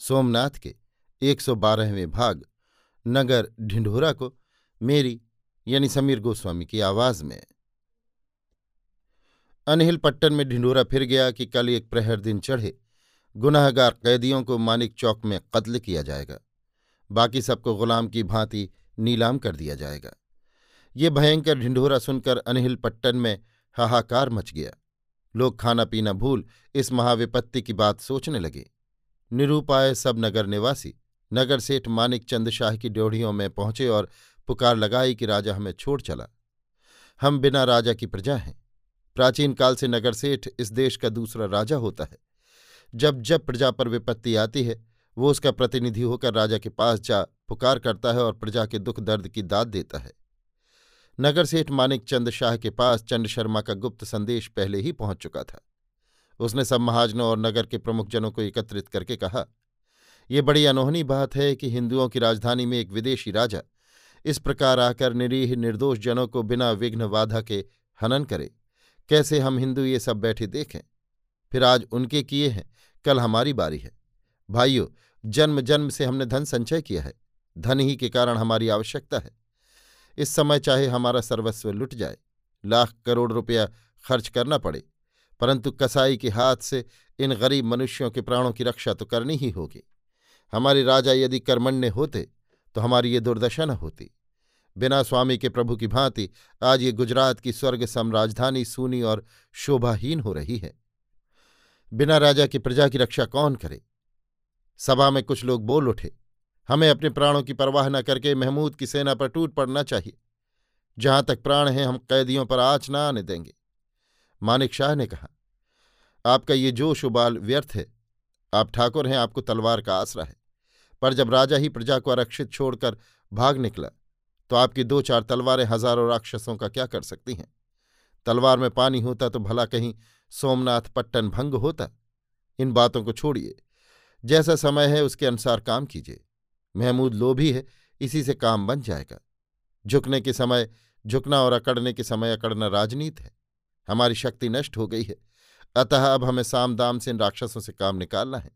सोमनाथ के 112वें भाग नगर ढिंढोरा को मेरी, यानी समीर गोस्वामी की आवाज़ में। अनहिल पट्टन में ढिंढोरा फिर गया कि कल एक प्रहर दिन चढ़े, गुनाहगार कैदियों को मानिक चौक में कत्ल किया जाएगा। बाकी सबको गुलाम की भांति नीलाम कर दिया जाएगा। ये भयंकर ढिंढोरा सुनकर अनहिल पट्टन में हाहाकार मच गया। लोग खाना पीना भूल इस महाविपत्ति की बात सोचने लगे। निरूपाय सब नगर निवासी, नगर सेठ मानिक चंद शाह की ड्योढ़ियों में पहुँचे और पुकार लगाई कि राजा हमें छोड़ चला। हम बिना राजा की प्रजा हैं। प्राचीन काल से नगर सेठ इस देश का दूसरा राजा होता है। जब जब प्रजा पर विपत्ति आती है, वो उसका प्रतिनिधि होकर राजा के पास जा पुकार करता है और प्रजा के दुख दर्द की दाद देता है। नगर सेठ मानिक चंद शाह के पास चंद शर्मा का गुप्त संदेश पहले ही पहुँच चुका था। उसने सब महाजनों और नगर के प्रमुख जनों को एकत्रित करके कहा, ये बड़ी अनोहनी बात है कि हिंदुओं की राजधानी में एक विदेशी राजा इस प्रकार आकर निरीह निर्दोष जनों को बिना विघ्न बाधा के हनन करे। कैसे हम हिंदू ये सब बैठे देखें? फिर आज उनके किए हैं, कल हमारी बारी है। भाइयों जन्म जन्म से हमने धन संचय किया है, धन ही के कारण हमारी आवश्यकता है। इस समय चाहे हमारा सर्वस्व लुट जाए, लाख करोड़ रुपया खर्च करना पड़े परंतु कसाई के हाथ से इन गरीब मनुष्यों के प्राणों की रक्षा तो करनी ही होगी। हमारे राजा यदि कर्मण्य होते तो हमारी ये दुर्दशा न होती। बिना स्वामी के प्रभु की भांति आज ये गुजरात की स्वर्ग समराजधानी सूनी और शोभाहीन हो रही है। बिना राजा की प्रजा की रक्षा कौन करे? सभा में कुछ लोग बोल उठे, हमें अपने प्राणों की परवाह न करके महमूद की सेना पर टूट पड़ना चाहिए। जहाँ तक प्राण हैं, हम कैदियों पर आँच न आने देंगे। मानिक शाह ने कहा, आपका ये जोश उबाल व्यर्थ है। आप ठाकुर हैं, आपको तलवार का आसरा है। पर जब राजा ही प्रजा को आरक्षित छोड़कर भाग निकला तो आपकी दो चार तलवारें हज़ारों राक्षसों का क्या कर सकती हैं? तलवार में पानी होता तो भला कहीं सोमनाथ पट्टन भंग होता। इन बातों को छोड़िए। जैसा समय है, उसके अनुसार काम कीजिए। महमूद लोभी है, इसी से काम बन जाएगा। झुकने के समय, झुकना और अकड़ने के समय अकड़ना राजनीत है। हमारी शक्ति नष्ट हो गई है। अतः अब हमें साम दाम से इन राक्षसों से काम निकालना है।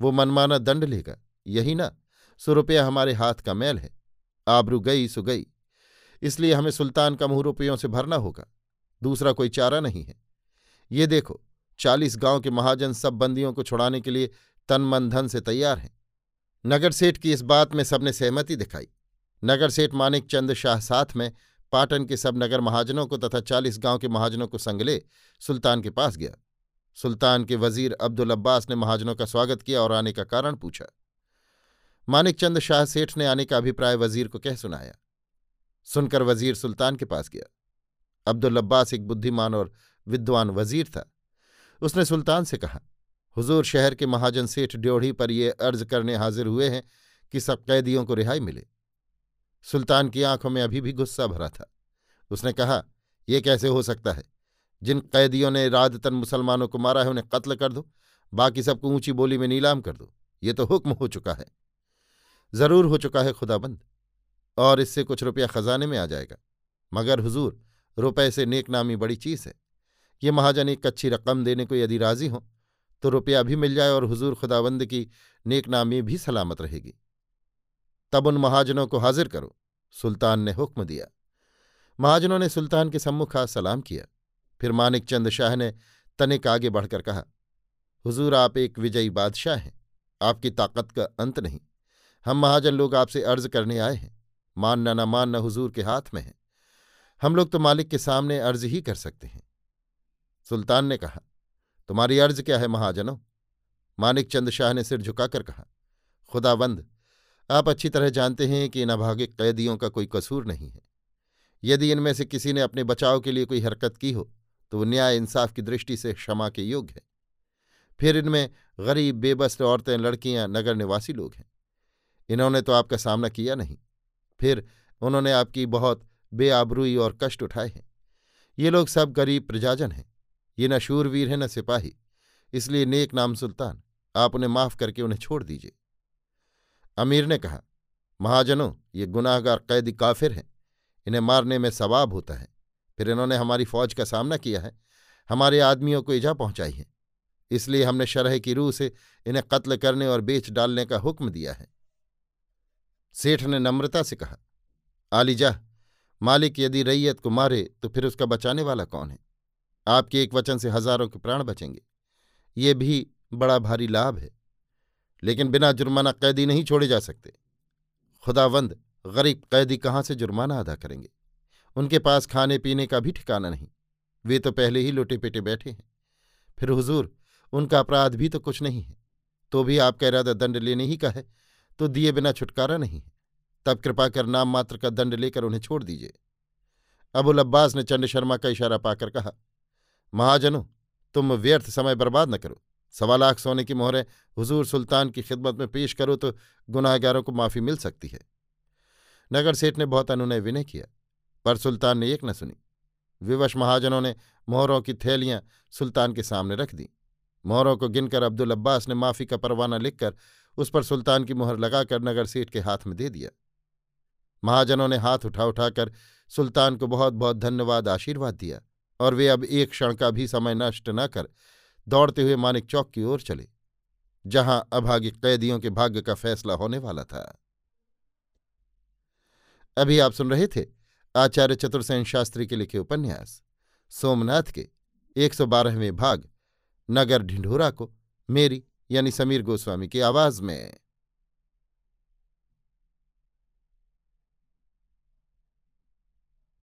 वो मनमाना दंड लेगा। यही ना सौ रुपया हमारे हाथ का मैल है। आबरू गई, सु गई। इसलिए हमें सुल्तान का मुँह रुपयों से भरना होगा। दूसरा कोई चारा नहीं है। ये देखो, चालीस गाँव के महाजन सब बंदियों को छुड़ाने के लिए तन मन धन से तैयार हैं। नगर सेठ की इस बात में सबने सहमति दिखाई। नगर सेठ मानिक चंद शाह साथ में पाटन के सब नगर महाजनों को तथा चालीस गाँव के महाजनों को संग ले सुल्तान के पास गया। सुल्तान के वज़ीर अब्दुल अब्बास ने महाजनों का स्वागत किया और आने का कारण पूछा। मानिकचंद शाह सेठ ने आने का अभिप्राय वज़ीर को कह सुनाया। सुनकर वज़ीर सुल्तान के पास गया। अब्दुल अब्बास एक बुद्धिमान और विद्वान वज़ीर था। उसने सुल्तान से कहा, हुजूर शहर के महाजन सेठ ड्योढ़ी पर ये अर्ज़ करने हाजिर हुए हैं कि सब कैदियों को रिहाई मिले। सुल्तान की आँखों में अभी भी गुस्सा भरा था। उसने कहा यह कैसे हो सकता है? जिन कैदियों ने रादतन मुसलमानों को मारा है, उन्हें कत्ल कर दो, बाकी सबको ऊँची बोली में नीलाम कर दो। ये तो हुक्म हो चुका है। ज़रूर हो चुका है, खुदाबंद। और इससे कुछ रुपया खजाने में आ जाएगा। मगर हुजूर, रुपए से नेकनामी बड़ी चीज़ है। ये महाजन एक अच्छी रकम देने को यदि राज़ी हो तो रुपया भी मिल जाए और हुजूर खुदाबंद की नेकनामी भी सलामत रहेगी। तब उन महाजनों को हाजिर करो। सुल्तान ने हुक्म दिया। महाजनों ने सुल्तान के सम्मुख आज सलाम किया। फिर मानिक चंद शाह ने तनिक आगे बढ़कर कहा, हुजूर, आप एक विजयी बादशाह हैं। आपकी ताकत का अंत नहीं। हम महाजन लोग आपसे अर्ज़ करने आए हैं। मानना न मानना हुजूर के हाथ में है। हम लोग तो मालिक के सामने अर्ज़ ही कर सकते हैं। सुल्तान ने कहा, तुम्हारी अर्ज़ क्या है महाजनों? मानिक चंद शाह ने सिर झुकाकर कहा खुदाबंद आप अच्छी तरह जानते हैं कि इन अभागे कैदियों का कोई कसूर नहीं है। यदि इनमें से किसी ने अपने बचाव के लिए कोई हरकत की हो तो वो न्याय इंसाफ की दृष्टि से क्षमा के योग्य है। फिर इनमें गरीब, बेबस औरतें, लड़कियाँ, नगर निवासी लोग हैं। इन्होंने तो आपका सामना किया नहीं। फिर उन्होंने आपकी बहुत बेआबरूई और कष्ट उठाए हैं। ये लोग सब गरीब प्रजाजन हैं। ये न शूरवीर हैं, न सिपाही। इसलिए नेक नाम सुल्तान, आप उन्हें माफ़ करके उन्हें छोड़ दीजिए। अमीर ने कहा, महाजनों, ये गुनाहगार कैदी काफिर हैं। इन्हें मारने में सवाब होता है। फिर इन्होंने हमारी फौज का सामना किया है। हमारे आदमियों को इजा पहुंचाई है। इसलिए हमने शरह की रूह से इन्हें कत्ल करने और बेच डालने का हुक्म दिया है। सेठ ने नम्रता से कहा आलिजा मालिक यदि रैयत को मारे तो फिर उसका बचाने वाला कौन है? आपके एक वचन से हज़ारों के प्राण बचेंगे। ये भी बड़ा भारी लाभ है। लेकिन बिना जुर्माना कैदी नहीं छोड़े जा सकते। खुदावंद, गरीब कैदी कहाँ से जुर्माना अदा करेंगे? उनके पास खाने पीने का भी ठिकाना नहीं। वे तो पहले ही लोटे पेटे बैठे हैं। फिर हुजूर, उनका अपराध भी तो कुछ नहीं है। तो भी आपका इरादा दंड लेने ही का है तो दिए बिना छुटकारा नहीं है। तब कृपा कर नाम मात्र का दंड लेकर उन्हें छोड़ दीजिए। अबुल अब्बास ने चंड शर्मा का इशारा पाकर कहा, महाजनों, तुम व्यर्थ समय बर्बाद न करो। सवा लाख सोने की मोहरें हुजूर सुल्तान की खिदमत में पेश करो तो गुनाहगारों को माफ़ी मिल सकती है। नगर सेठ ने बहुत अनुनय विनय किया, पर सुल्तान ने एक न सुनी। विवश महाजनों ने मोहरों की थैलियाँ सुल्तान के सामने रख दी। मोहरों को गिनकर अब्दुल अब्बास ने माफ़ी का परवाना लिखकर उस पर सुल्तान की मोहर लगाकर नगर सेठ के हाथ में दे दिया। महाजनों ने हाथ उठा उठाकर सुल्तान को बहुत बहुत धन्यवाद आशीर्वाद दिया और वे अब एक क्षण का भी समय नष्ट न कर दौड़ते हुए मानिक चौक की ओर चले, जहाँ अभागी कैदियों के भाग्य का फैसला होने वाला था। अभी आप सुन रहे थे आचार्य चतुर्सेन शास्त्री के लिखे उपन्यास, सोमनाथ के एक सौ बारहवें भाग, नगर ढिंढोरा को, मेरी यानी समीर गोस्वामी की आवाज़ में।